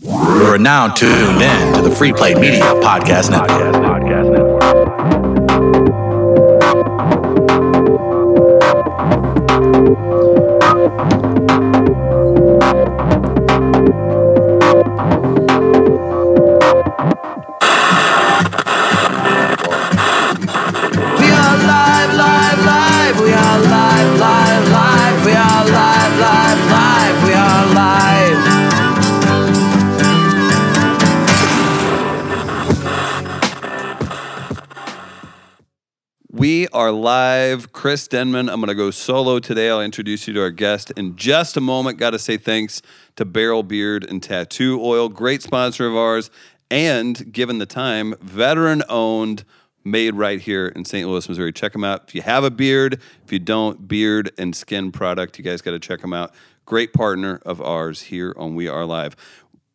You're now tuned in to the Free Play Media Podcast Network. Are live. Chris Denman. I'm going to go solo today. I'll introduce you to our guest in just a moment. Got to say thanks to Barrel Beard and Tattoo Oil, great sponsor of ours, and given the time, veteran owned, made right here in St. Louis, Missouri. Check them out. If you have a beard, if you don't, beard and skin product, you guys got to check them out. Great partner of ours here on We Are Live.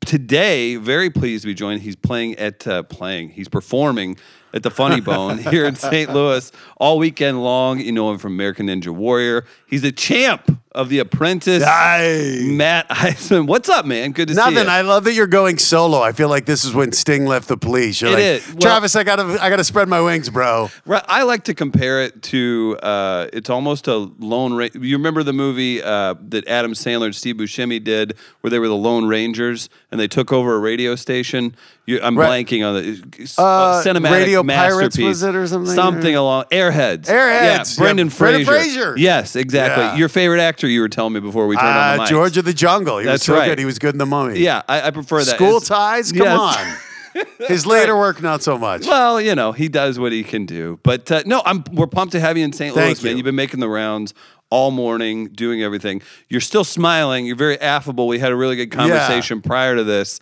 Today, very pleased to be joined. He's playing at uh, playing. He's performing at the Funny Bone here in St. Louis all weekend long. You know him from American Ninja Warrior. He's a champ of The Apprentice. Aye. Matt Iseman. What's up, man? Good to see you. Nothing. I love that you're going solo. I feel like this is when Sting left the police. You're It like, is. Well- Travis, I gotta, I gotta spread my wings, bro. Right, I like to compare it to uh, it's almost a Lone Ra- You remember the movie uh, that Adam Sandler and Steve Buscemi did, where they were the Lone Rangers and they took over a radio station. You, I'm Right. blanking on the uh, cinematic Radio Pirates, masterpiece. was it, or something? Something along Airheads. Airheads, Yeah, Brendan yeah, Brendan Fraser. Fraser. Yes, exactly. Yeah. Your favorite actor? You were telling me before we turned on the Uh. George of the Jungle. He That's was so right. good. He was good in the Mummy. Yeah, I, I prefer that. School It's- ties. Come Yes. on. His later work, not so much. Well, you know, he does what he can do. But uh, no, I'm we're pumped to have you in St. Thank Louis, man. you. You've been making the rounds all morning, doing everything. You're still smiling. You're very affable. We had a really good conversation prior to this.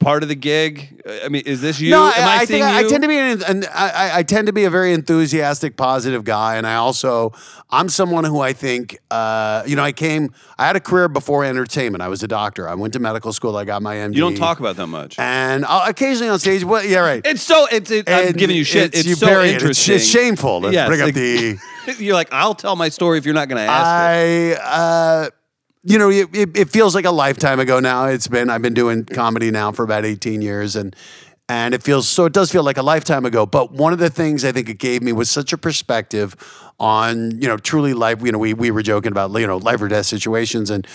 Part of the gig. Uh, I mean, is this you? No, Am I, I, seeing think I, I tend to be an, an I, I- I tend to be a very enthusiastic, positive guy, and I also I'm someone who I think uh, you know I came I had a career before entertainment. I was a doctor. I went to medical school. I got my MD. you don't talk about that much. and I'll, occasionally on stage. Well, yeah, right. It's so. It's. It, I'm giving you shit. It's, you so bury it. It's- interesting. It's, shameful to Yes, bring up ex- the. You're like, I'll tell my story if you're not going to ask it. I, uh, you know, it, it, feels like a lifetime ago now. It's been I've been doing comedy now for about eighteen years, and and it feels so. It does feel like a lifetime ago. But one of the things I think it gave me was such a perspective on you know truly life. You know, we we were joking about you know life or death situations and.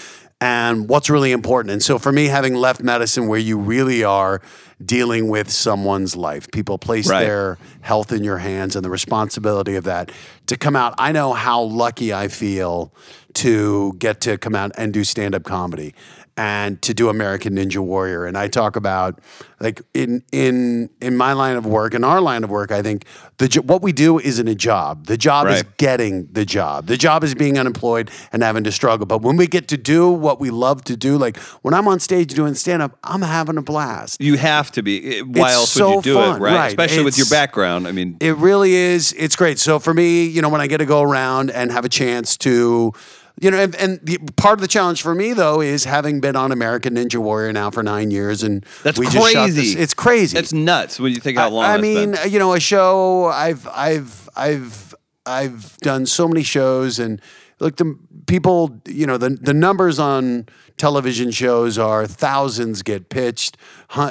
And what's really important. And so for me, having left medicine where you really are dealing with someone's life, people place Right. their health in your hands and the responsibility of that to come out. I know how lucky I feel to get to come out and do stand up comedy and to do American Ninja Warrior. And I talk about like in in in my line of work, in our line of work, I think the what we do isn't a job. The job is getting the job. The job is being unemployed and having to struggle. But when we get to do what we love to do, like when I'm on stage doing stand up, I'm having a blast. You have to be. Eh, why It's else so would you do fun, it, right? right. Especially with your background. I mean, It really is. It's great. So for me, you know, when I get to go around and have a chance to, you know, and, and the, part of the challenge for me though is having been on American Ninja Warrior now for nine years, and That's we just shot this- crazy. it's crazy. It's nuts when you think how long. I, I mean, been. you know, a show. I've I've I've I've done so many shows, and look, the people. You know, the the numbers on television shows are thousands get pitched.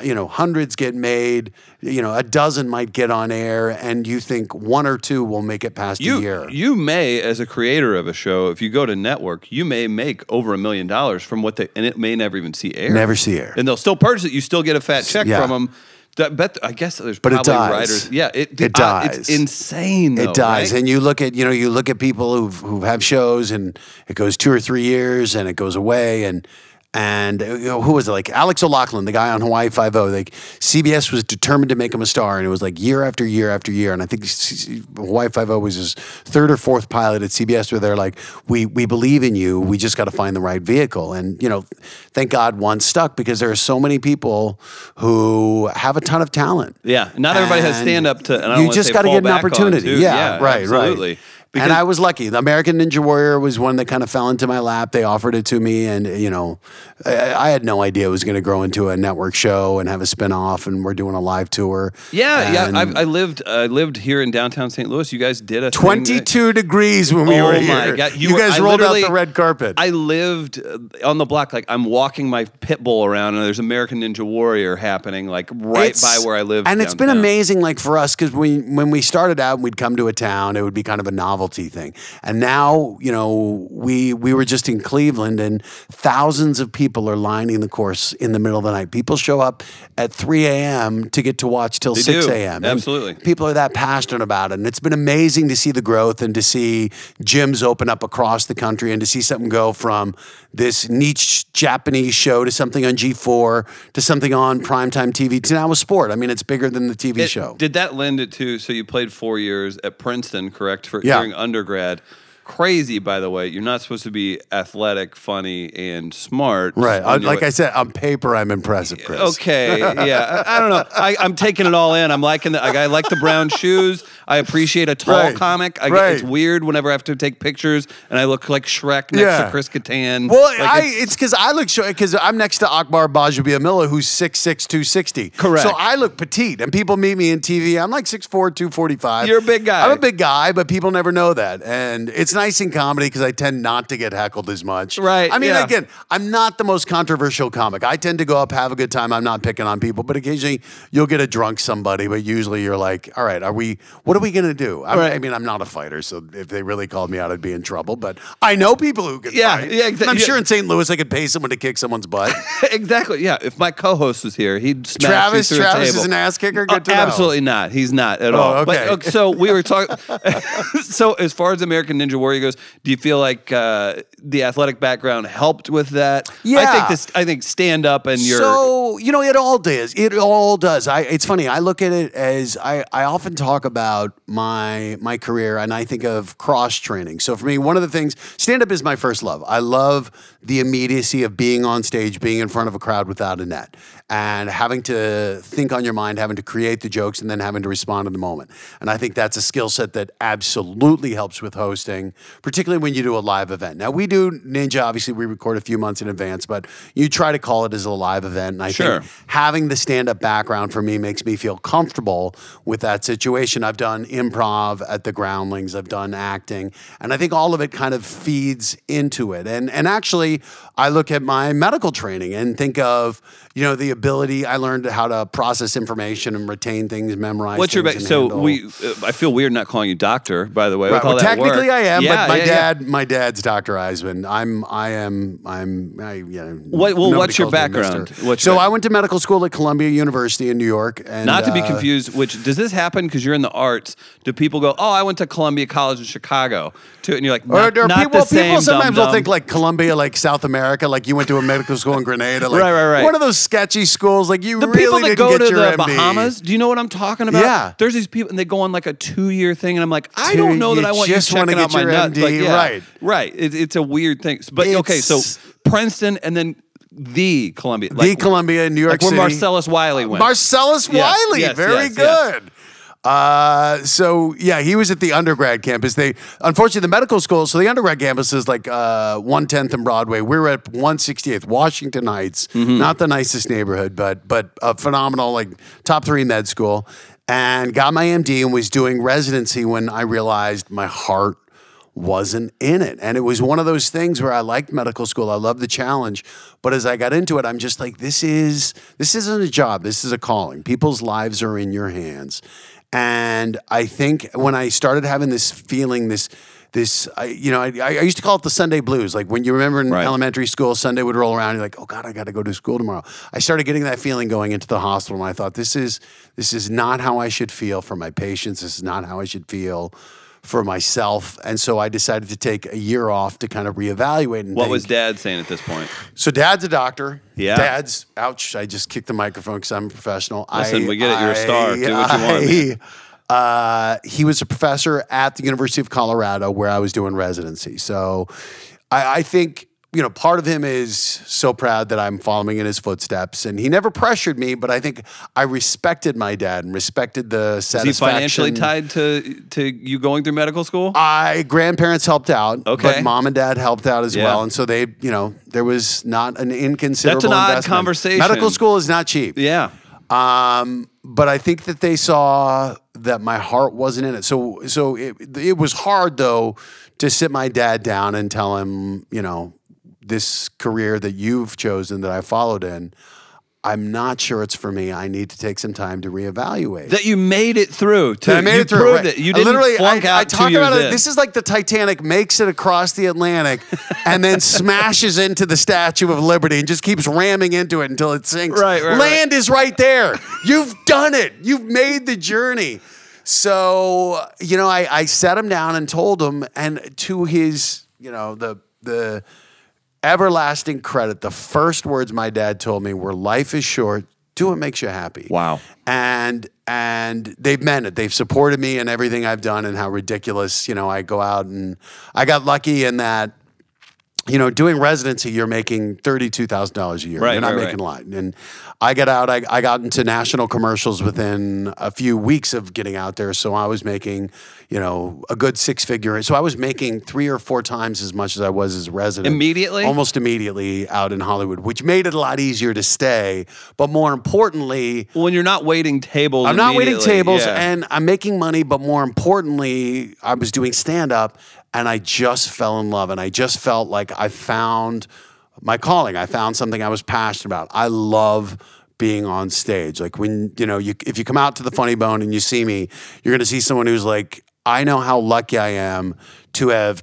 You know, hundreds get made. You know, a dozen might get on air, and you think one or two will make it past you a year. you may, as a creator of a show, if you go to network, you may make over a million dollars from what they, and it may never even see air. Never see air. and they'll still purchase it. You still get a fat check Yeah. from them. That bet I guess there's But it probably dies. writers. Yeah, it It uh, dies. it's insane. Though, It dies, right? and you look at you know you look at people who who have shows, and it goes two or three years, and it goes away, and and uh, you know, who was it like Alex O'Loughlin, the guy on Hawaii Five O, like CBS was determined to make him a star, and it was like year after year after year, and I think Hawaii Five O was his third or fourth pilot at CBS, where they're like, we we believe in you, we just got to find the right vehicle, and you know, thank God one stuck because there are so many people who have a ton of talent. Yeah, not everybody has And stand up to. And I don't you just got to get an opportunity. too. Yeah, right, absolutely. right. Because- and I was lucky. The American Ninja Warrior was one that kind of fell into my lap. They offered it to me, and you know, I, I had no idea it was going to grow into a network show and have a spin-off, and we're doing a live tour. Yeah, And yeah. I, I lived I lived here in downtown St. Louis. You guys did a thing that- 22 degrees when we oh were my here. god! You, were- guys I rolled out the red carpet. I lived uh, on the block. Like I'm walking my pit bull around, and there's American Ninja Warrior happening, like right It's- by where I live. And it's been amazing, like for us, because we when we started out, and we'd come to a town, it would be kind of a novelty thing. And now, you know, we we were just in Cleveland, and thousands of people are lining the course in the middle of the night. People show up at 3 a.m. to get to watch till They 6 do. a.m. And Absolutely. people are that passionate about it, and it's been amazing to see the growth and to see gyms open up across the country, and to see something go from this niche Japanese show to something on G4 to something on primetime TV to now a sport. I mean, it's bigger than the TV It- show. Did that lend it to? So you played four years at Princeton, correct? For Yeah. During undergrad. Crazy, by the way. You're not supposed to be athletic, funny, and smart. Right. I, like I said, on paper, I'm impressive, Chris. Okay, yeah. I, I don't know. I, I'm taking it all in. I'm liking the. I, I like the brown shoes. I appreciate a tall Right, comic. I, right. It's weird whenever I have to take pictures and I look like Shrek next Yeah. to Chris Kattan. Well, Like, I, it's- because I look short because I'm next to Akbar Gbaja-Biamila, who's 6'6", 260. Correct. So I look petite, and people meet me in TV. I'm like 6'4", 245. You're a big guy. I'm a big guy, but people never know that. And it's nice in comedy because I tend not to get heckled as much. Right, I mean, yeah. again, I'm not the most controversial comic. I tend to go up, have a good time. I'm not picking on people, but occasionally you'll get a drunk somebody. But usually you're like, all right, are we? What are we gonna do? I'm- Right. I mean, I'm not a fighter, so if they really called me out, I'd be in trouble. But I know people who can Yeah, fight. yeah, I'm yeah. sure in St. Louis I could pay someone to kick someone's butt. exactly. Yeah. If my co-host was here, he'd smash Travis- through Travis a table. is an ass kicker? Good Uh, to know. Absolutely not. He's not at Oh, all. okay. But, so we were talking. so as far as American Ninja Warrior goes, do you feel like uh, the athletic background helped with that? Yeah. I think this. I think stand up and your. So you know, it all does. It all does. I. It's funny. I look at it as I. I often talk about my my career, and I think of cross training. So for me, one of the things stand up is my first love. I love the immediacy of being on stage, being in front of a crowd without a net, and having to think on your mind, having to create the jokes, and then having to respond in the moment. And I think that's a skill set that absolutely helps with hosting, particularly when you do a live event. Now we do Ninja. Obviously, we record a few months in advance, but you try to call it as a live event. And I Sure. think having the stand-up background for me makes me feel comfortable with that situation. I've done improv at the Groundlings. I've done acting, and I think all of it kind of feeds into it. And and actually, I look at my medical training and think of you know the ability I learned how to process information and retain things, memorize. What's your things, back? and So handle- we. Uh, I feel weird not calling you doctor. By the way, Right, with all well, technically. I am, Yeah, but my yeah, yeah. dad, my dad's Dr. Iseman. I'm, I am, I'm, I, you know. What- well, what's your background? What's your so I went to medical school at Columbia University in New York, and Not to be uh, confused. Which does this happen because you're in the arts? Do people go, "Oh, I went to Columbia College in Chicago," to, and you're like, Or, "Not, or not people, the same." people sometimes will dum-dum." think like Columbia, like South America, like you went to a medical school in Grenada, like Right, right, right. one of those sketchy schools. Like you the really people that go to the MD. Bahamas. Do you know what I'm talking about? Yeah. There's these people, and they go on like a two year thing, and I'm like, I don't know that I want just you checking out my your nut. MD, Like, yeah, right. right. It, it's a weird thing. But okay, so Princeton, and then the Columbia, the Columbia in New York like where City. Marcellus Wiley went. Marcellus Yes, Wiley, yes, very yes. good. Uh, so yeah, he was at the undergrad campus. They unfortunately the medical school. So the undergrad campus is like uh, one tenth in Broadway. We were at one sixty eighth, Washington Heights. Mm-hmm. Not the nicest neighborhood, but but a phenomenal like top three med school. And got my MD and was doing residency when I realized my heart wasn't in it. And it was one of those things where I liked medical school. I loved the challenge. But as I got into it, I'm just like, this is this isn't a job. This is a calling. People's lives are in your hands. And I think when I started having this feeling, this this I, you know, I, I used to call it the Sunday blues. Like when you remember in Right. elementary school, Sunday would roll around, you're like, oh God, I got to go to school tomorrow. I started getting that feeling going into the hospital, and I thought, this is this is not how I should feel for my patients. This is not how I should feel for myself. And so I decided to take a year off to kind of reevaluate. And what think. was Dad saying at this point? So dad's a doctor. Yeah. Dad's ouch. I just kicked the microphone because I'm a professional. Listen, I- we get it. You're a star. Do what you want. I- Uh, he was a professor at the University of Colorado where I was doing residency. So I, I think you know, part of him is so proud that I'm following in his footsteps, and he never pressured me. But I think I respected my dad and respected the Is he financially tied to to you going through medical school? I grandparents helped out, Okay. but mom and dad helped out as Yeah. well, and so they, you know, there was not an inconsiderable. That's an odd investment. conversation. Medical school is not cheap. yeah. Um, but I think that they saw that my heart wasn't in it. So, so it, it was hard though to sit my dad down and tell him, you know, this career that you've chosen that I followed in, I'm not sure it's for me. I need to take some time to reevaluate. That you made it through. To, I made you it through. Right. it. You didn't literally, flunk I, out I talk about it. in. This is like the Titanic makes it across the Atlantic and then smashes into the Statue of Liberty and just keeps ramming into it until it sinks. Right, right, Land is right there. You've done it. You've made the journey. So you know, I, I sat him down and told him, and to his, you know, the the everlasting credit, the first words my dad told me were, "Life is short. Do what makes you happy." Wow. and and they've meant it. They've supported me in everything I've done and how ridiculous, you know, I go out and I got lucky in that, you know, doing residency, you're making thirty-two thousand dollars a year. Right, you're not right, making right. a lot. And I got out. I, I got into national commercials within a few weeks of getting out there. So I was making, you know, a good six-figure. So I was making three or four times as much as I was as a resident Immediately? almost immediately out in Hollywood, which made it a lot easier to stay. But more importantly, when you're not waiting tables. I'm not waiting tables yeah. and I'm making money, but more importantly, I was doing stand up and I just fell in love and I just felt like I found my calling. I found something I was passionate about. I love being on stage. Like when, you know, you if you come out to the funny bone and you see me, you're going to see someone who's like I know how lucky I am to have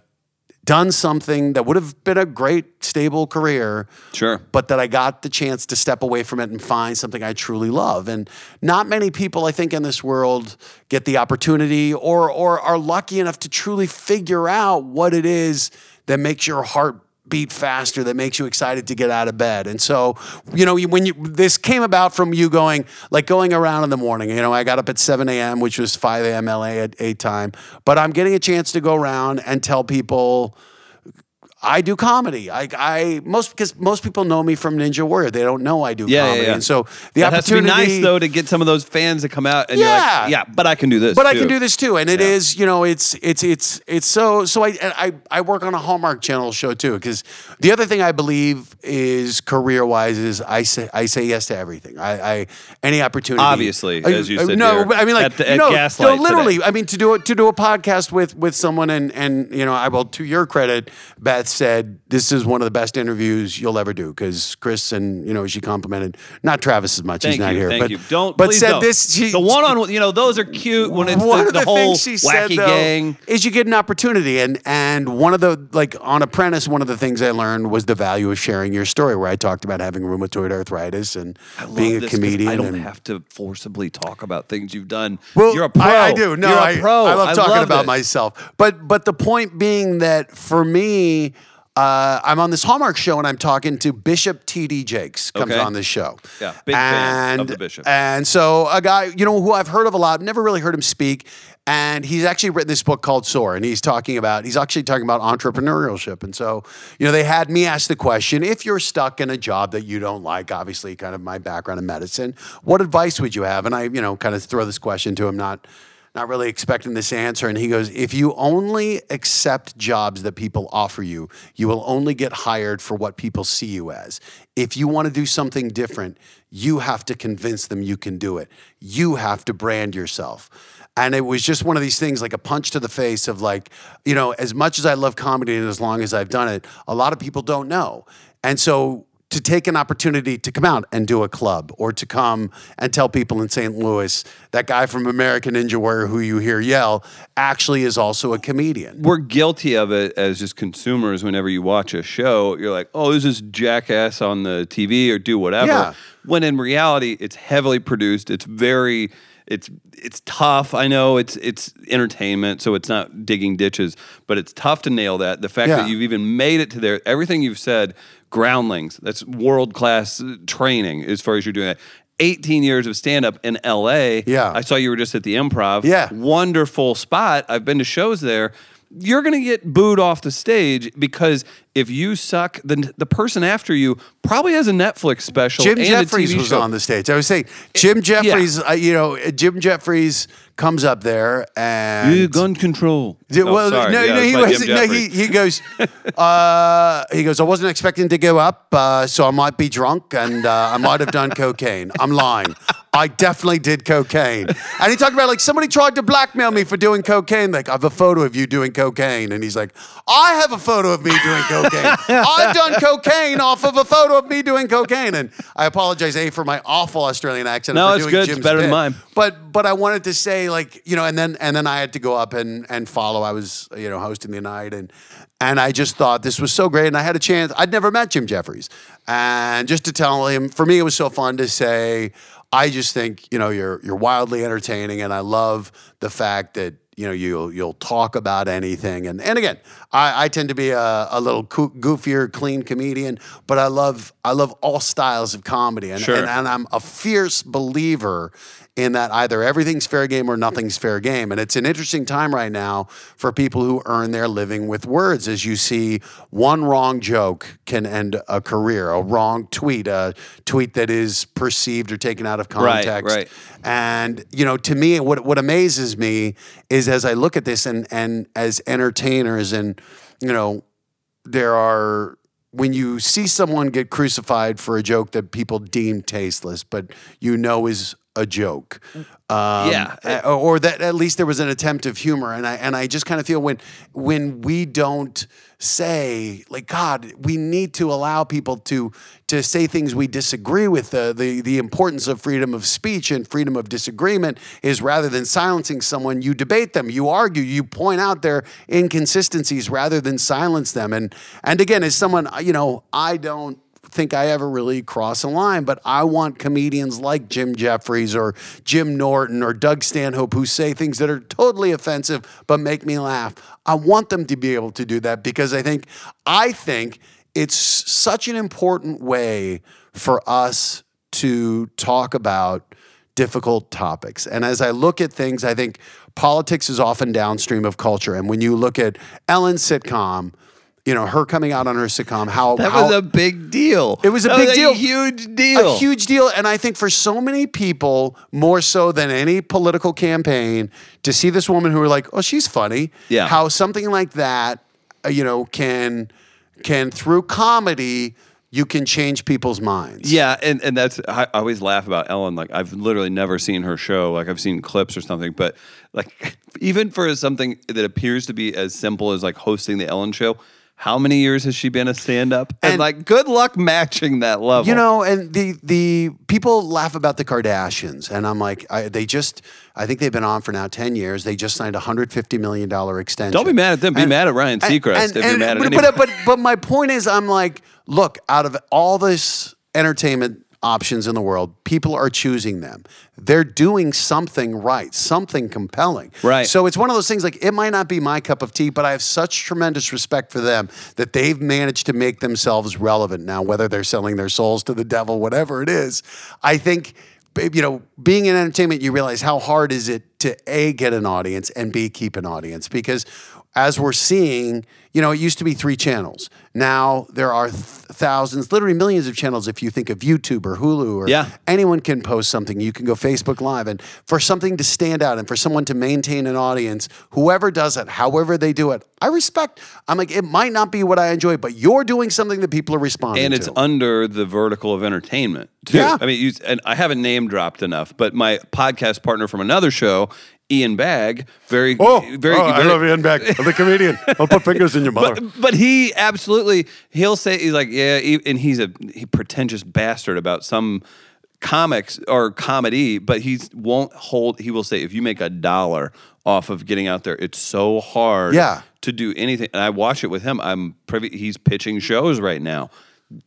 done something that would have been a great stable career Sure. but that I got the chance to step away from it and find something I truly love. And not many people, I think, in this world get the opportunity or or are lucky enough to truly figure out what it is that makes your heart beat faster that makes you excited to get out of bed. And so you know when you this came about from you going like going around in the morning. You know i got up at 7 a.m which was 5 a.m la at 8 time. But i'm getting a chance to go around and tell people I do comedy. I, I most because most people know me from Ninja Warrior. They don't know I do Yeah, yeah, comedy, yeah. and so the that has to be opportunity. nice though to get some of those fans to come out and Yeah. you're like, yeah, but I can do this. but I can do this too, and it is you know it's it's it's it's so so I I I work on a Hallmark Channel show too because the other thing I believe is career wise is I say I say yes to everything. I, I any opportunity. Obviously, I- as you uh, said No, here I mean like at the- at Gaslight no, literally. today. I mean to do it to do a podcast with with someone and and you know I will to your credit, Beth said this is one of the best interviews you'll ever do because Chris and you know she complimented not Travis as much. Thank He's not you, here, thank but you. Don't, but said don't. this. She, the one on, one you know, those are cute when it's one the, of the, the whole she wacky said though, gang. is you get an opportunity and and one of the like on apprentice one of the things i learned was the value of sharing your story where i talked about having rheumatoid arthritis and I being a comedian I don't and have to forcibly talk about things you've done. well, you're a pro. I, I do. No, I, pro. I love talking about this. myself. But but the point being that for me, uh, I'm on this Hallmark show and I'm talking to Bishop T.D. Jakes comes Okay. on this show. Yeah, big fan of And- the Bishop. And so a guy, you know, who I've heard of a lot, never really heard him speak. And he's actually written this book called Soar, and he's talking about he's actually talking about entrepreneurship. And so, you know, they had me ask the question: if you're stuck in a job that you don't like, obviously, kind of my background in medicine, what advice would you have? And I, you know, kind of throw this question to him, not not really expecting this answer. And he goes, If you only accept jobs that people offer you, you will only get hired for what people see you as. If you want to do something different, you have to convince them you can do it. You have to brand yourself. And it was just one of these things, like a punch to the face of like, you know, as much as I love comedy and as long as I've done it, a lot of people don't know. And so to take an opportunity to come out and do a club or to come and tell people in St. Louis that guy from American Ninja Warrior who you hear yell actually is also a comedian. We're guilty of it as just consumers. Whenever you watch a show, you're like, "Oh, this is jackass on the TV or do whatever." Yeah. When in reality, it's heavily produced. It's very, it's it's tough. I know it's it's entertainment, so it's not digging ditches, but it's tough to nail that. The fact Yeah. that you've even made it to there, everything you've said, groundlings. That's world class training as far as you're doing that. 18 years of stand up in LA. Yeah. I saw you were just at the improv. Yeah. Wonderful spot. I've been to shows there. you're going to get booed off the stage because if you suck, then the person after you probably has a Netflix special. Jim and Jeffries was show. on the stage. I was saying Jim Jeffries. Uh, you know, Jim Jeffries comes up there and Yeah, gun control. Yeah, Oh, well, sorry. no, Yeah, no, he was. No, he, he goes. Uh, he goes. I wasn't expecting to go up, uh, so I might be drunk, and uh, I might have done cocaine. I'm lying. I definitely did cocaine. And he talked about like somebody tried to blackmail me for doing cocaine. Like I have a photo of you doing cocaine, and he's like, I have a photo of me doing cocaine. I've done cocaine off of a photo of me doing cocaine, and I apologize, a for my awful Australian accent. No, it's doing good. It's Jim's better than mine. But but I wanted to say like you know, and then and then I had to go up and and follow. I was you know hosting the night and and I just thought this was so great. And I had a chance. I'd never met Jim Jeffries, and just to tell him, for me, it was so fun to say. I just think you know you're you're wildly entertaining, and I love the fact that you know you'll you'll talk about anything. And and again, I, I tend to be a, a little goofier, clean comedian, but I love I love all styles of comedy, and Sure. and, and I'm a fierce believer in that either everything's fair game or nothing's fair game. And it's an interesting time right now for people who earn their living with words. As you see, one wrong joke can end a career, a wrong tweet, a tweet that is perceived or taken out of context. Right, right. And you know, to me, what what amazes me is as I look at this and and as entertainers and you know, there are when you see someone get crucified for a joke that people deem tasteless, but you know is a joke. Um, Yeah. or that at least there was an attempt of humor, and I and I just kind of feel when when we don't say like God, we need to allow people to to say things we disagree with. The the the importance of freedom of speech and freedom of disagreement is rather than silencing someone, you debate them, you argue, you point out their inconsistencies rather than silence them. And and again, as someone you know, I don't think I ever really cross a line, but I want comedians like Jim Jeffries or Jim Norton or Doug Stanhope who say things that are totally offensive but make me laugh. I want them to be able to do that because I think I think it's such an important way for us to talk about difficult topics. And as I look at things, I think politics is often downstream of culture. And when you look at Ellen's sitcom, you know, her coming out on her sitcom, how That how, was a big deal. It was a That big deal. A huge deal. a huge deal. And I think for so many people, more so than any political campaign, to see this woman who are like, oh, she's funny. Yeah. How something like that, uh, you know, can can through comedy you can change people's minds. Yeah, and, and that's I I always laugh about Ellen. Like I've literally never seen her show. Like I've seen clips or something, but like even for something that appears to be as simple as like hosting the Ellen show, how many years has she been a stand up? And, And- like good luck matching that level. You know, and the the people laugh about the Kardashians, and I'm like, I, they just, I think they've been on for now ten years. They just signed a hundred fifty million dollar extension. Don't be mad at them. Be And- mad at Ryan Seacrest and- you're and- mad at but, but but my point is, I'm like, look, out of all this entertainment options in the world, people are choosing them. They're doing something right, something compelling. Right. So it's one of those things like it might not be my cup of tea, but I have such tremendous respect for them that they've managed to make themselves relevant now, whether they're selling their souls to the devil, whatever it is. I think you know, being in entertainment, you realize how hard is it to A, get an audience and B, keep an audience. Because as we're seeing, you know, it used to be three channels. Now there are th- thousands, literally millions of channels if you think of YouTube or Hulu or Yeah. anyone can post something. You can go Facebook Live. And for something to stand out and for someone to maintain an audience, whoever does it, however they do it, I respect. I'm like, it might not be what I enjoy, but you're doing something that people are responding to. and it's to. under the vertical of entertainment too. Yeah. I mean, you, and I haven't name dropped enough, but my podcast partner from another show, Ian Bagg, very, Oh, very, oh, very, Ian Beck. I'm the comedian. I'll put fingers in your mother. But, but he absolutely he'll say he's like yeah he- and he's a he pretentious bastard about some comics or comedy but he won't hold he will say if you make a dollar off of getting out there it's so hard Yeah. to do anything and I watch it with him I'm privy he's pitching shows right now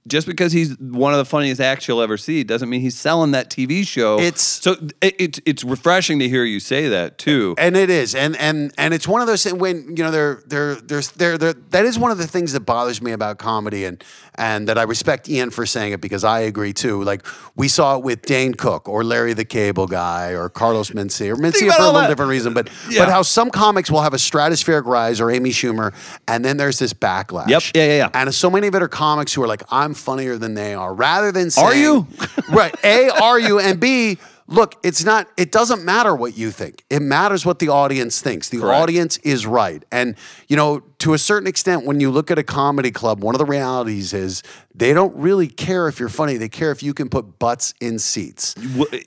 just because he's one of the funniest acts you'll ever see doesn't mean he's selling that TV show. It's- so it, it's it's refreshing to hear you say that too. and it is, and and and it's one of those things when you know there there there's there there that is one of the things that bothers me about comedy, and and that I respect Ian for saying it because I agree too. Like we saw it with Dane Cook or Larry the Cable Guy or Carlos Mencia or Mencia for a little that. different reason, but Yeah. but how some comics will have a stratospheric rise or Amy Schumer, and then there's this backlash. Yep. Yeah, yeah, yeah. And so many of it are comics who are like, I'm funnier than they are, rather than saying, Are you? right? A, are you? And B, look, it's not. It doesn't matter what you think. It matters what the audience thinks. The Correct. audience is right, and you know, to a certain extent, when you look at a comedy club, one of the realities is they don't really care if you're funny. They care if you can put butts in seats,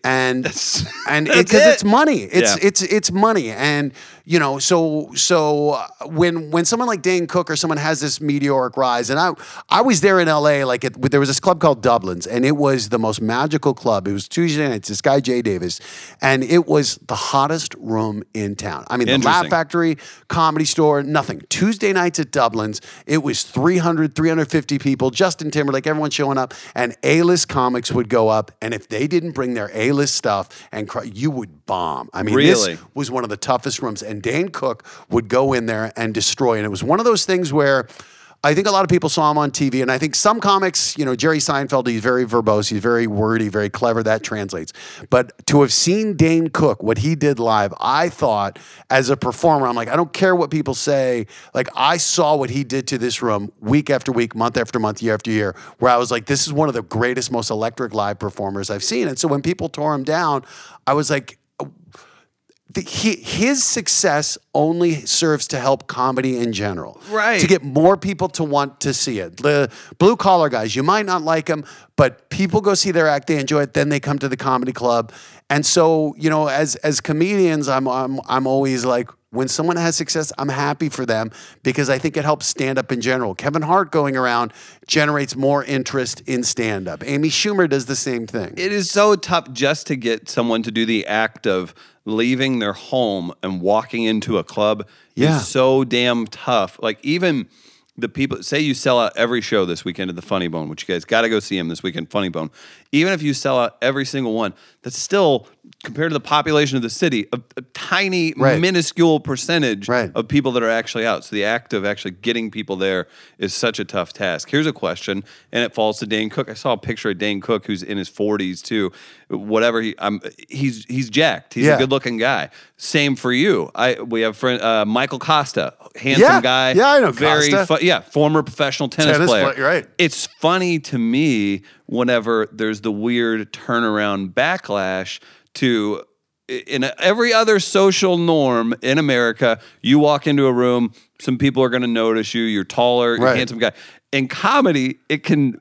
and That's- and because it. it's money. It's Yeah. it's it's money, and you know, so so uh, when when someone like Dane Cook or someone has this meteoric rise, and I I was there in L.A. Like it, there was this club called Dublin's, and it was the most magical club. It was Tuesday nights. This guy Jay Davis, and it was the hottest room in town. I mean, the Laugh Factory, Comedy Store, nothing. Tuesday nights at Dublin's, it was 300, 350 people. Justin Timberlake, everyone showing up, and A-list comics would go up, and if they didn't bring their A-list stuff, and cry, you would bomb. I mean, Really? this was one of the toughest rooms, and Dan Cook would go in there and destroy. And it was one of those things where. I think a lot of people saw him on TV, and I think some comics, you know, Jerry Seinfeld, he's very verbose, he's very wordy, very clever. That translates. But to have seen Dane Cook, what he did live, I thought as a performer, I'm like, I don't care what people say. Like, I saw what he did to this room week after week, month after month, year after year, where I was like, this is one of the greatest, most electric live performers I've seen. And so when people tore him down, I was like, the, he, his success only serves to help comedy in general. Right. To get more people to want to see it. The blue collar guys, you might not like them, but people go see their act, they enjoy it, then they come to the comedy club. And so, you know, as as comedians, I'm I'm I'm always like when someone has success, I'm happy for them because I think it helps stand up in general. Kevin Hart going around generates more interest in stand up. Amy Schumer does the same thing. It is so tough just to get someone to do the act of leaving their home and walking into a club. Yeah. is so damn tough. Like even the people say you sell out every show this weekend at the Funny Bone, which you guys got to go see him this weekend. Funny Bone. Even if you sell out every single one, that's still compared to the population of the city a, a tiny, Right. minuscule percentage Right. of people that are actually out. So the act of actually getting people there is such a tough task. Here's a question, and it falls to Dane Cook. I saw a picture of Dane Cook who's in his 40s too. Whatever he, I'm, he's he's jacked. He's Yeah. a good looking guy. Same for you. I we have friend uh, Michael Costa, handsome Yeah. guy. Yeah, I know Very Costa. fu- yeah, former professional tennis, Tennis player. player, right. It's funny to me whenever there's the weird turnaround backlash to in every other social norm in America, you walk into a room, some people are going to notice you. You're taller, you're a handsome guy. In comedy, it can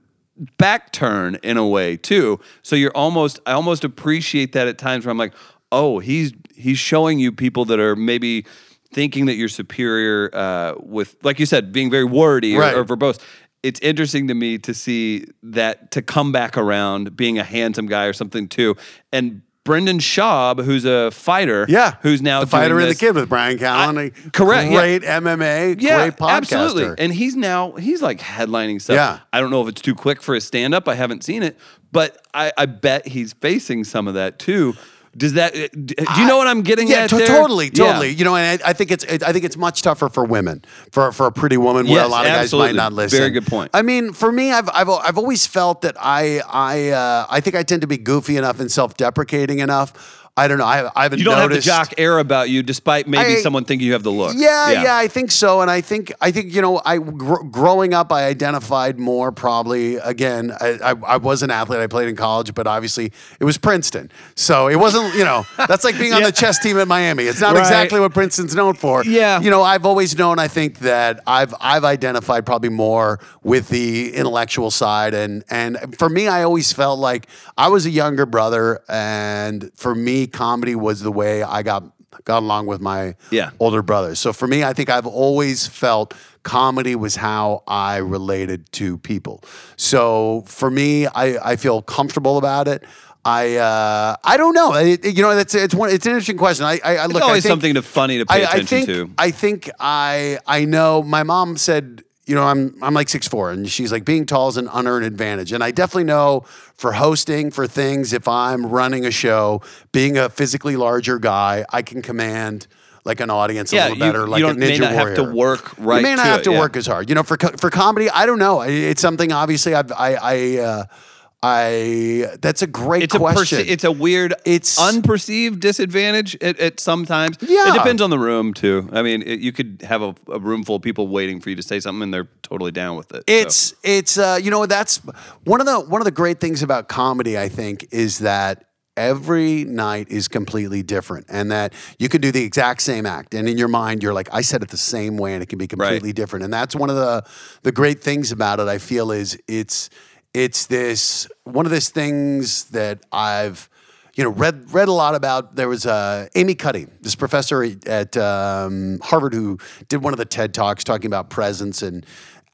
back turn in a way too. So you're almost, I almost appreciate that at times where I'm like, oh, he's he's showing you people that are maybe thinking that you're superior uh, with, like you said, being very wordy or, Right. or verbose. It's interesting to me to see that to come back around being a handsome guy or something too. And Brendan Schaub, who's a fighter, Yeah, who's now the fighter and the kid with Bryan Callen. I- correct, yeah. Great MMA, yeah, great podcaster. absolutely. And he's now he's like headlining stuff. Yeah. I don't know if it's too quick for his stand up. I haven't seen it, but I, I bet he's facing some of that too. Does that? uh, Do you know what I'm getting yeah, at? to- there? totally, Yeah. totally. You know, and I, I think it's it, I think it's much tougher for women, for for a pretty woman where Yes, a lot of absolutely. guys might not listen. Very good point. I mean, for me, I've I've I've always felt that I I uh, I think I tend to be goofy enough and self deprecating enough. I don't know. I, I haven't You don't noticed. have the jock air about you, despite maybe I- someone thinking you have the look. Yeah, yeah, I think so, and I think I think you know, I gr- growing up, I identified more probably. Again, I, I, I was an athlete. I played in college, but obviously it was Princeton, so it wasn't. You know, that's like being on the chess team at Miami. It's not Right. exactly what Princeton's known for. Yeah. you know, I've always known. I think that I've I've identified probably more with the intellectual side, and and for me, I always felt like I was a younger brother, and for me, comedy was the way I got got along with my Yeah. older brothers. So for me, I think I've always felt comedy was how I related to people. So for me, I, I feel comfortable about it. I uh, I don't know. It- you know, it's it's one. It's an interesting question. I I, I It's look. I always think- something to funny to pay I, I attention think, to. I think I I know. My mom said you know, I'm I'm like six four, and she's like being tall is an unearned advantage, and I definitely know for hosting for things if I'm running a show, being a physically larger guy, I can command like an audience a little you- better, you like don't- a may ninja not have to work right You may not have it, to yeah. work as hard. You know, for for comedy, I don't know. It's something obviously I've, I I uh, I that's a great It's a question. perce- it's a weird, It's- unperceived disadvantage at, at sometimes. Yeah. it depends on the room too. I mean, it, you could have a, a room full of people waiting for you to say something, and they're totally down with it. So. It's it's uh, you know that's one of the one of the great things about comedy. I think is that every night is completely different, and that you can do the exact same act, and in your mind you're like, I said it the same way, and it can be completely different. And that's one of the the great things about it. I feel is it's it's this one of these things that I've you know read read a lot about. There was uh, Amy Cuddy, this professor at um, Harvard, who did one of the TED talks talking about presence and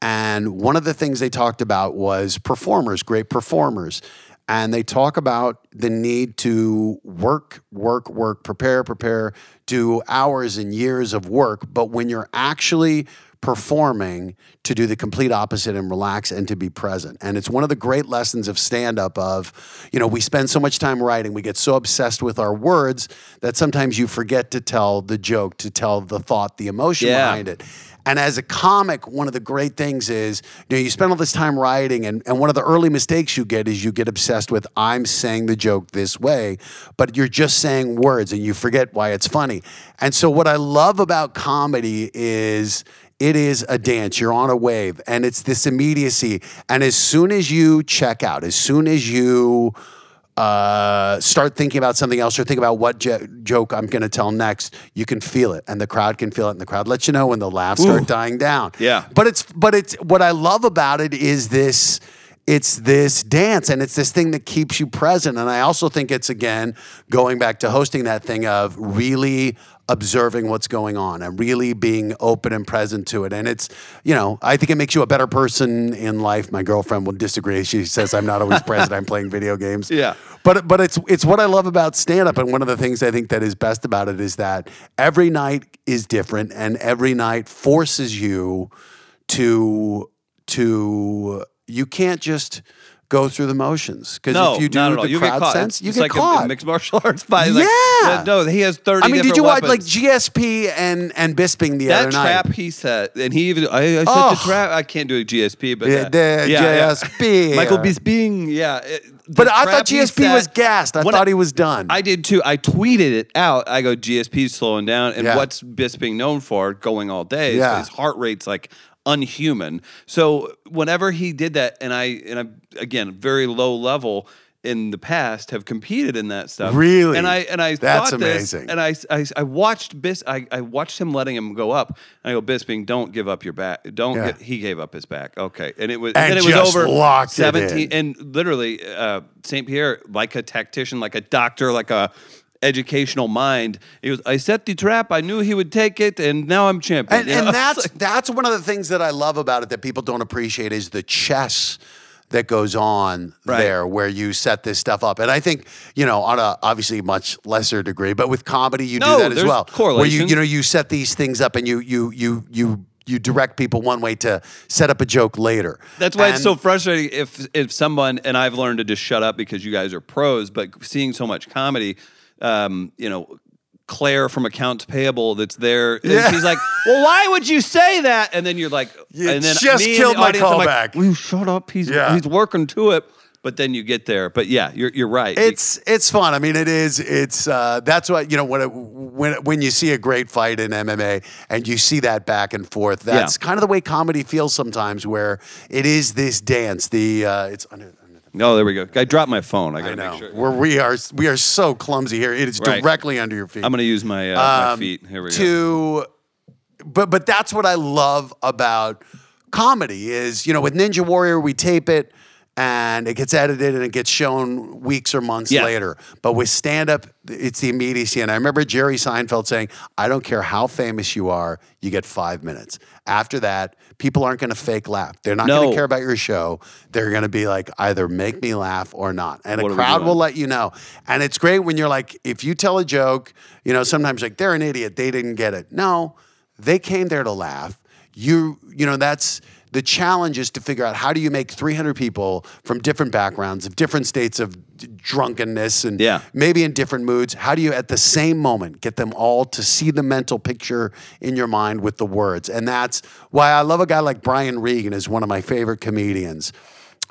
and one of the things they talked about was performers, great performers. And they talk about the need to work, work, work, prepare, prepare, do hours and years of work. But when you're actually performing to do the complete opposite and relax and to be present. And it's one of the great lessons of stand up of, you know, we spend so much time writing, we get so obsessed with our words that sometimes you forget to tell the joke, to tell the thought, the emotion Yeah. behind it. And as a comic, one of the great things is, you know, you spend all this time writing, and, and one of the early mistakes you get is you get obsessed with, I'm saying the joke this way, but you're just saying words and you forget why it's funny. And so, what I love about comedy is it is a dance. You're on a wave, and it's this immediacy. And as soon as you check out, as soon as you uh, start thinking about something else or think about what jo- joke I'm going to tell next, you can feel it, and the crowd can feel it, and the crowd lets you know when the laughs start dying down. Yeah. but it's but it's what I love about it is this. It's this dance and it's this thing that keeps you present. And I also think it's again going back to hosting that thing of really observing what's going on and really being open and present to it. And it's, you know, I think it makes you a better person in life. My girlfriend will disagree. She says I'm not always present. I'm playing video games. Yeah. But but it's it's what I love about stand up and one of the things I think that is best about it is that every night is different and every night forces you to to you can't just go through the motions because no, if you do not at all. the You crowd get caught. sense, It's- you it's get like a- caught. A, mixed martial arts fight. Like, Yeah. no, he has thirty. I mean, did you watch like. GSP and and Bisping the that other trap he set, and he even I, I said Oh. the trap. I can't do a GSP, but Yeah, that- the GSP. Michael Bisping, yeah. it- But I thought GSP was gassed. I thought he was done. I did too. I tweeted it out. I go GSP's slowing down, and Yeah. what's Bisping known for? Going all day. Yeah. His heart rate's like unhuman. So whenever he did that, and I and I again very low level in the past have competed in that stuff. Really? And I and I That's thought this, amazing. and I, I I watched Bis. I, I watched him letting him go up. And I go Bisping, don't give up your back. Don't. Yeah. get, he gave up his back. Okay, and it was And then it was over locked seventeen. And literally, uh, St. Pierre, like a tactician, like a doctor, like a educational mind. He was. I set the trap. I knew he would take it, and now I'm champion. and, and that's that's one of the things that I love about it that people don't appreciate is the chess that goes on Right. there where you set this stuff up. And I think, you know, on a obviously much lesser degree, but with comedy you No, do that as well. Where you you know you set these things up and you you you you you direct people one way to set up a joke later. That's why it's so frustrating if if someone and I've learned to just shut up because you guys are pros, but seeing so much comedy, um, you know, Claire from accounts payable that's there, and Yeah. she's like, "Well, why would you say that?" And then you're like, You and then just me killed the my like, callback. Will you shut up? He's Yeah. he's working to it, but then you get there. But yeah, you're you're right. It's it's fun. I mean, it is. It's uh, that's what you know when it, when when you see a great fight in MMA and you see that back and forth. That's kind of the way comedy feels sometimes, where it is this dance. The uh, it's under. No, there we go. I dropped my phone. I I gotta know make sure. where we are. We are so clumsy here. It is Right. directly under your feet. I'm gonna use my uh, my Um, feet. Here we go. to but but that's what I love about comedy is you know with Ninja Warrior we tape it and it gets edited and it gets shown weeks or months Yeah. later. But with stand up, it's the immediacy. And I remember Jerry Seinfeld saying, I don't care how famous you are, you get five minutes. After that, people aren't going to fake laugh. They're not going to care about your show. They're going to be like, either make me laugh or not. And What a crowd will let you know. And it's great when you're like, if you tell a joke, you know, sometimes like they're an idiot, they didn't get it. No, they came there to laugh. You, you know, that's the challenge is to figure out how do you make 300 people from different backgrounds, of different states of drunkenness, and Yeah. maybe in different moods. How do you, at the same moment, get them all to see the mental picture in your mind with the words? And that's why I love a guy like Brian Regan, is one of my favorite comedians.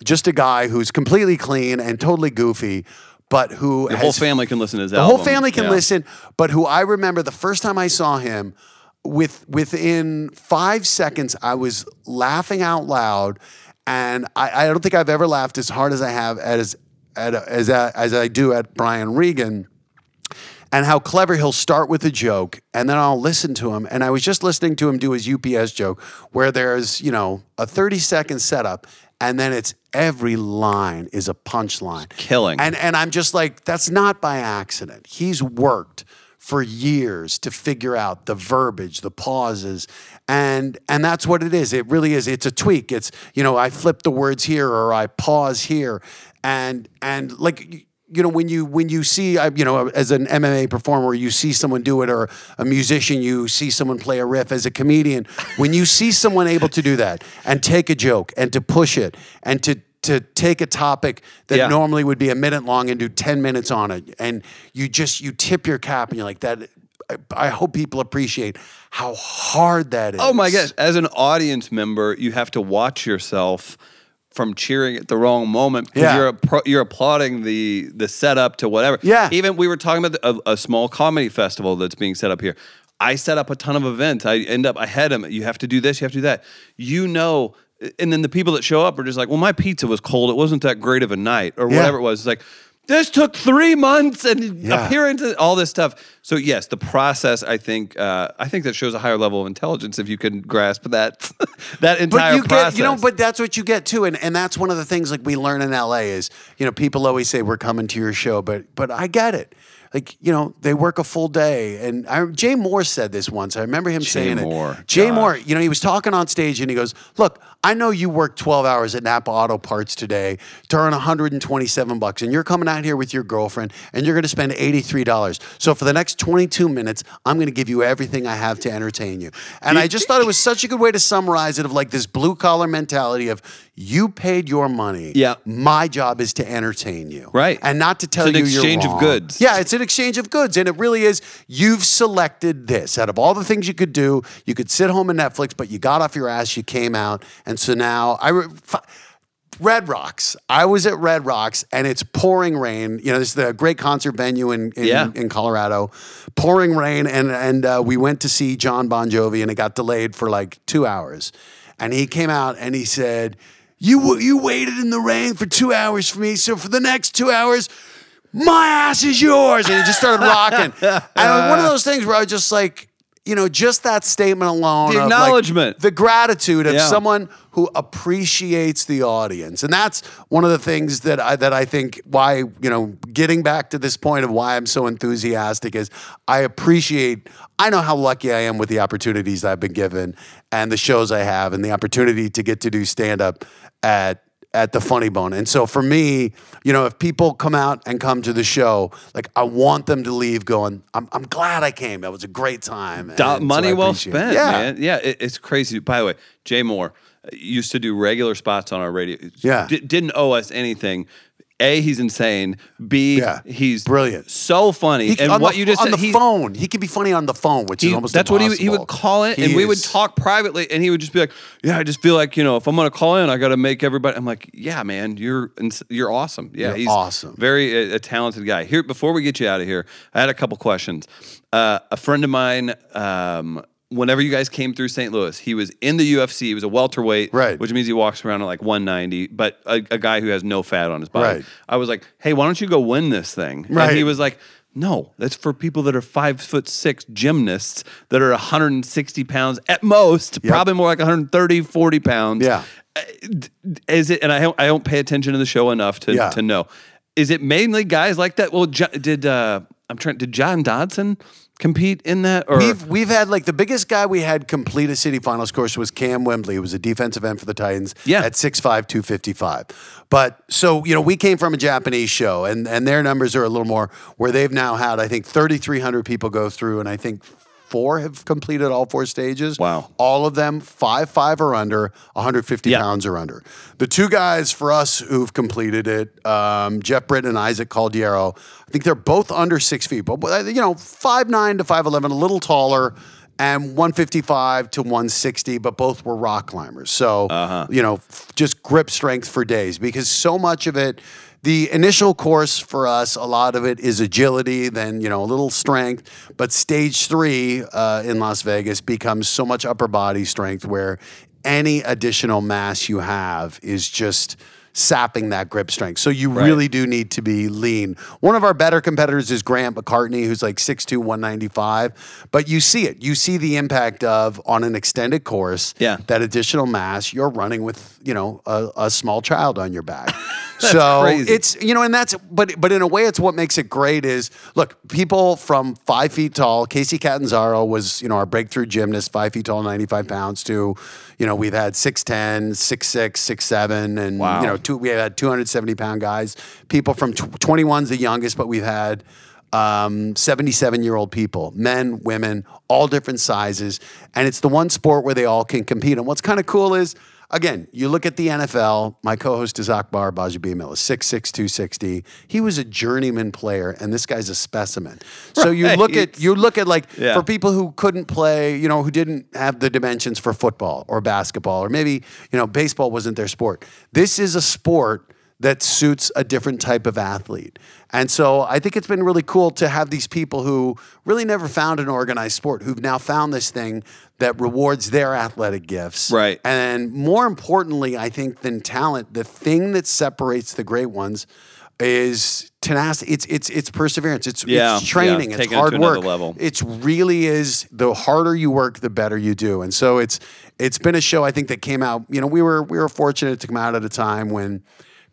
Just a guy who's completely clean and totally goofy, but who The has whole family can listen to his the album. whole family can Yeah. listen, but who I remember the first time I saw him, with within five seconds, I was laughing out loud, and I, I don't think I've ever laughed as hard as I have as at, as uh, as I do at Brian Regan. And how clever he'll start with a joke, and then I'll listen to him. And I was just listening to him do his UPS joke, where there's you know a thirty second setup, and then it's every line is a punchline, killing. and and I'm just like, that's not by accident. He's worked for years to figure out the verbiage, the pauses, and and that's what it is. It really is. It's a tweak. It's you know, I flip the words here or I pause here, and and like. You know when you when you see you know as an MMA performer you see someone do it or a musician you see someone play a riff as a comedian when you see someone able to do that and take a joke and to push it and to to take a topic that Yeah. normally would be a minute long and do 10 minutes on it and you just you tip your cap and you're like that I, I hope people appreciate how hard that is Oh my gosh! As an audience member, you have to watch yourself from cheering at the wrong moment because Yeah. you're appro- you're applauding the the setup to whatever. Yeah. Even we were talking about the, a, a small comedy festival that's being set up here. I set up a ton of events. I end up I had them. You have to do this. You have to do that. You know. And then the people that show up are just like, well, my pizza was cold. It wasn't that great of a night, or Yeah. whatever it was. It's like, this took three months and Yeah. appearances, all this stuff. So yes, the process. I think. Uh, I think that shows a higher level of intelligence if you can grasp that that entire but you process. get you know but that's what you get too and and that's one of the things like we learn in LA is you know people always say we're coming to your show but but I get it like you know they work a full day. And I, Jay Mohr said this once. I remember him saying Mohr, it Jay God. Mohr you know he was talking on stage and he goes look I know you worked 12 hours at Napa Auto Parts today to earn 127 bucks and you're coming out here with your girlfriend and you're going to spend $83 so for the next 22 minutes I'm going to give you everything I have to entertain you. And I just thought it was such a good way to summarize it of like this blue collar mentality of you paid your money Yeah. my job is to entertain you Right. and not to tell It's an you you're exchange of goods. yeah it's an exchange of goods and it really is you've selected this out of all the things you could do you could sit home and netflix but you got off your ass you came out and so now i re- Red Rocks. I was at Red Rocks and it's pouring rain. You know, this is the great concert venue in in, Yeah. in Colorado. Pouring rain, and and uh, we went to see Jon Bon Jovi, and it got delayed for like two hours. And he came out and he said, "You you waited in the rain for two hours for me, so for the next two hours." My ass is yours, and he just started rocking. and it was one of those things where I was just like, you know, just that statement alone, The of, like, acknowledgement. the gratitude of Yeah. someone who appreciates the audience and that's one of the things that I that I think why you know getting back to this point of why I'm so enthusiastic is I appreciate I know how lucky I am with the opportunities I've been given and the shows I have and the opportunity to get to do stand up at at the funny bone. And so for me, you know, if people come out and come to the show, like I want them to leave going, I'm, I'm glad I came. That was a great time. And money well it. spent, Yeah. man. Yeah, it, it's crazy. By the way, Jay Mohr uh, used to do regular spots on our radio. Yeah. D- didn't owe us anything. A, he's insane. B, Yeah. he's Brilliant. so funny. He, and what the, you just on said, the he- phone, he can be funny on the phone, which he- is almost that's what he would, he would call it, and we would talk privately, and he would just be like, "Yeah, I just feel like you know, if I'm to call in, I got to make everybody." I'm like, "Yeah, man, you're you're awesome. Yeah, You're he's awesome. very a, a talented guy." Here, before we get you out of here, I had a couple questions. Uh, a friend of mine. Um, Whenever you guys came through St. Louis, he was in the UFC. He was a welterweight, Right. Which means he walks around at like 190, but a, a guy who has no fat on his body. Right. I was like, "Hey, why don't you go win this thing?" And Right. he was like, no, that's for people that are five foot six gymnasts that are 160 pounds at most, Yep. probably more like 130, 40 pounds. Yeah. Uh, Is it, and I don't, I don't pay attention to the show enough to, Yeah. to know. Is it mainly guys like that? Well, did, uh, I'm trying, did John Dodson compete in that? Or We've we've had like the biggest guy we had complete a city finals course was Kam Wimbley, who was a defensive end for the Titans Yeah. at 6'5", 255. But so, you know, we came from a Japanese show and and their numbers are a little more where they've now had, I think, 3,300 people go through and I think four have completed all four stages. Wow. All of them five five or under, 150 Yeah. pounds or under. The two guys for us who've completed it, um, Geoff Britten and Isaac Caldiero, I think they're both under six feet, but you know, five nine to five eleven, a little taller. And 155 to 160, but both were rock climbers. So, Uh-huh. you know, just grip strength for days because so much of it, the initial course for us, a lot of it is agility, then, you know, a little strength. But stage three uh, in Las Vegas becomes so much upper body strength where any additional mass you have is just sapping that grip strength. So you Right. really do need to be lean. One of our better competitors is Grant McCartney, who's like 6'2, 195. But you see it. You see the impact of on an extended course, Yeah. that additional mass, you're running with, you know, a, a small child on your back. so crazy. it's you know, and that's but but in a way it's what makes it great is look, people from five feet tall, Kacy Catanzaro was, you know, our breakthrough gymnast, five feet tall, 95 pounds to, you know, we've had 6'10, 6'6, 6'7, and Wow. you know, two, we had 270 pound guys. People from tw- 21's the youngest, but we've had um, 77 year old people, men, women, all different sizes. And it's the one sport where they all can compete. And what's kind of cool is, again, you look at the NFL, my co host is Akbar Gbaja-Biamila is 6'6, 260. He was a journeyman player, and this guy's a specimen. So you look at, you look at like, Yeah. for people who couldn't play, you know, who didn't have the dimensions for football or basketball, or maybe, you know, baseball wasn't their sport. This is a sport that suits a different type of athlete. And so I think it's been really cool to have these people who really never found an organized sport, who've now found this thing that rewards their athletic gifts. Right. And more importantly, I think than talent, the thing that separates the great ones is tenacity. It's it's it's perseverance. It's, Yeah, it's training. yeah, It's it hard to work. level. It's really is the harder you work, the better you do. And so it's it's been a show I think that came out. You know, we were we were fortunate to come out at a time when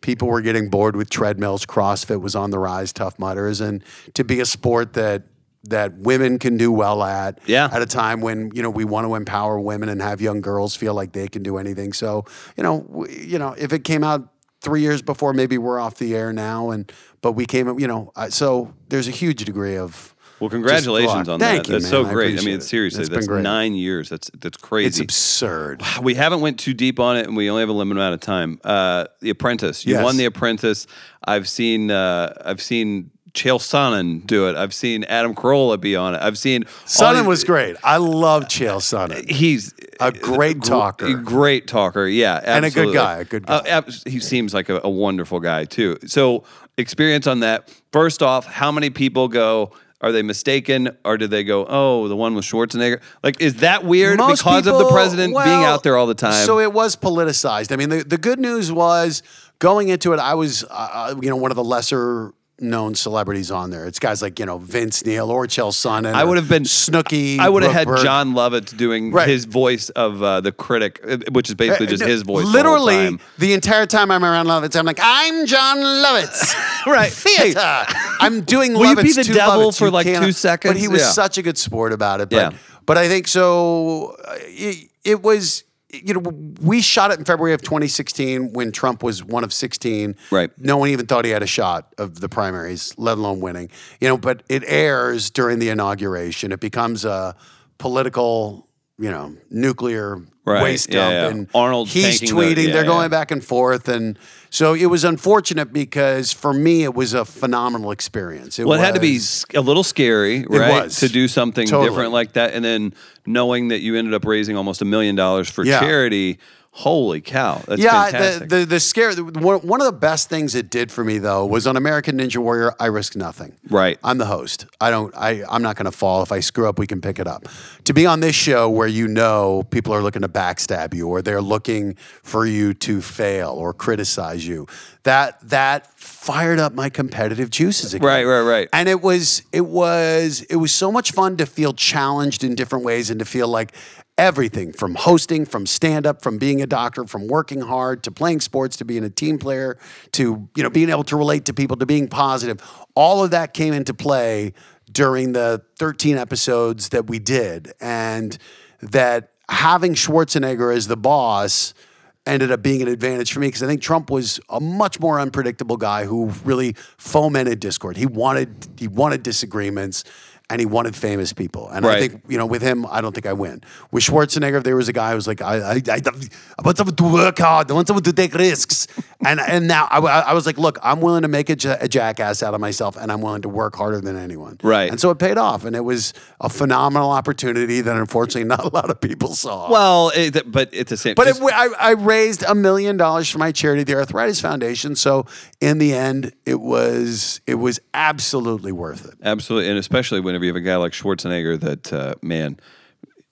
people were getting bored with treadmills. CrossFit was on the rise. Tough Mudders, and to be a sport that that women can do well at. Yeah. At a time when you know we want to empower women and have young girls feel like they can do anything. So you know, w- you know, if it came out three years before, maybe we're off the air now. And but we came, you know, so there's a huge degree of. Well, congratulations on Thank that. you, that's man. so great. I, appreciate mean, seriously, been that's nine years. That's that's crazy. It's absurd. we haven't went too deep on it, and we only have a limited amount of time. Uh, the Apprentice. You Yes. won The Apprentice. I've seen. Uh, I've seen. Chael Sonnen do it. I've seen Adam Carolla be on it. I've seen. Sonnen was great. I love Chael Sonnen. He's A great talker. great talker, yeah, And a good guy, a good guy. Uh, he seems like a, a wonderful guy too. So, experience on that. First off, how many people go? Are they mistaken, or did they go? Oh, the one with Schwarzenegger. Like, is that weird Most because of the people- president being out there all the time? So it was politicized. I mean, the, the good news was going into it, I was, uh, you know, one of the lesser known celebrities on there. It's guys like, you know, Vince Neil or Chael Sonnen. I would have been Snooki. I would have had Jon Lovitz doing Right. his voice of uh, the critic, uh, which is basically just Uh, his voice. the Literally, time. the entire time I'm around Lovitz, I'm like, I'm Jon Lovitz. Right. Theater. I'm doing Will you Lovitz be the devil Lovitz. for, You like, two seconds? But he was Yeah. such a good sport about it. But, Yeah. but I think so. uh, It, it was. You know, we shot it in February of 2016 when Trump was one of 16. Right. No one even thought he had a shot of the primaries, let alone winning. You know, but it airs during the inauguration. It becomes a political, you know, nuclear Right. waste Yeah, dump. yeah. And Arnold he's tanking the- tweeting. yeah, they're going back and forth, and so it was unfortunate because for me it was a phenomenal experience. Well, it had to be a little scary, right? was. To do something Totally. different like that, and then knowing that you ended up raising almost a million dollars for charity. Holy cow! That's yeah, fantastic. the, the the scare. the- One one of the best things it did for me though was on American Ninja Warrior. I risk nothing. Right. I'm the host. I don't. I I'm not going to fall. If I screw up, we can pick it up. To be on this show where you know people are looking to backstab you or they're looking for you to fail or criticize you, that that fired up my competitive juices again. Right, right, right. And it was it was it was so much fun to feel challenged in different ways and to feel like everything from hosting, from stand up, from being a doctor, from working hard to playing sports to being a team player to you know being able to relate to people to being positive. All of that came into play during the 13 episodes that we did and that having Schwarzenegger as the boss ended up being an advantage for me because I think Trump was a much more unpredictable guy who really fomented discord. He wanted he wanted disagreements, and he wanted famous people. And I think you know, with him, I don't think I win. With Schwarzenegger, there was a guy who was like, I, I, I, I want someone to work hard. I want someone to take risks. And and now I, I was like, look, I'm willing to make a, jackass out of myself, and I'm willing to work harder than anyone. Right. And so it paid off, and it was a phenomenal opportunity that unfortunately not a lot of people saw. Well, it, but at the same, But it, I, I raised a million dollars for my charity, the Arthritis Foundation. So in the end, it was it was absolutely worth it. Absolutely, and especially whenever you have a guy like Schwarzenegger, that uh, man,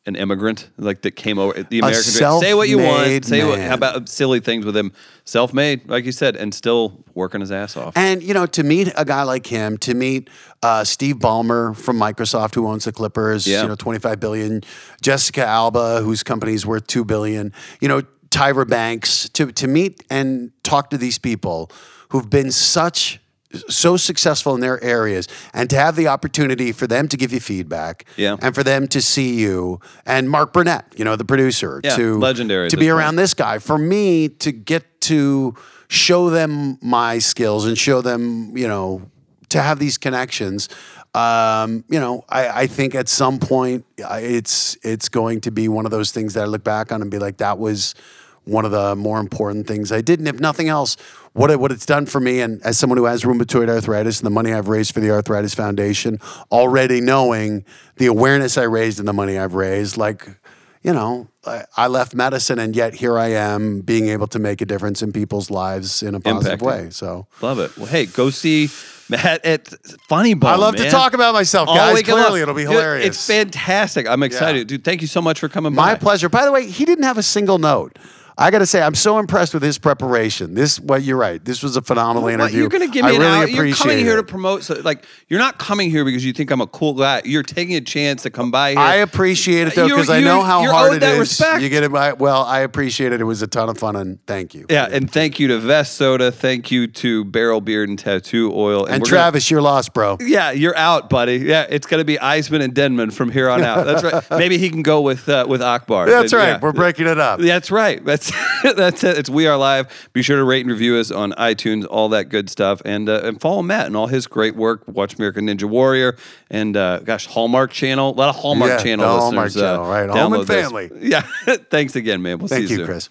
an immigrant like that came over the American dream. Say what you want. Say what, how about silly things with him? Self-made, like you said, and still working his ass off. And you know, to meet a guy like him, to meet uh, Steve Ballmer from Microsoft, who owns the Clippers, Yeah. you know, twenty five billion, Jessica Alba, whose company's worth two billion, you know, Tyra Banks, to to meet and talk to these people who've been such so successful in their areas and to have the opportunity for them to give you feedback Yeah. and for them to see you and Mark Burnett, you know, the producer, Yeah, to legendary to be point. around this guy for me to get to show them my skills and show them you know to have these connections um, you know I, I think at some point it's it's going to be one of those things that I look back on and be like that was one of the more important things I did and if nothing else what it, what it's done for me and as someone who has rheumatoid arthritis and the money I've raised for the arthritis foundation already knowing the awareness I raised and the money I've raised like you know, I, left medicine and yet here I am being able to make a difference in people's lives in a positive Impacting. way. So Love it. Well, hey, go see Matt at Funny Bone. I love to talk about myself, guys. Clearly, it'll be Dude, hilarious. It's fantastic. I'm excited, dude. Thank you so much for coming my by. pleasure. By the way, he didn't have a single note. I got to say, I'm so impressed with his preparation. This, well, you're right. This was a phenomenal interview. you're going to give I me an really hour. You're coming here it. to promote. So, like, you're not coming here because you think I'm a cool guy. You're taking a chance to come by here. I appreciate it though because I know how hard it is. respect. You get it. by- Well, I appreciate it. It was a ton of fun, and thank you. yeah, and thank you to Vest Soda. Thank you to Barrel Beard and Tattoo Oil. And gonna- Travis, you're lost, bro. Yeah, you're out, buddy. Yeah, it's going to be Iseman and Denman from here on out. That's right. Maybe he can go with uh, with Akbar. That's But, right. yeah. We're breaking it up. That's right. That's that's it. It's We Are Live. Be sure to rate and review us on iTunes, all that good stuff, and uh, and follow Matt and all his great work. Watch American Ninja Warrior and uh, gosh, Hallmark Channel. A lot of Hallmark Yeah, Channel the listeners. Hallmark Channel, uh, right. Home and download this. Family. Yeah. Thanks again, man. We'll Thank see you you, soon. Chris.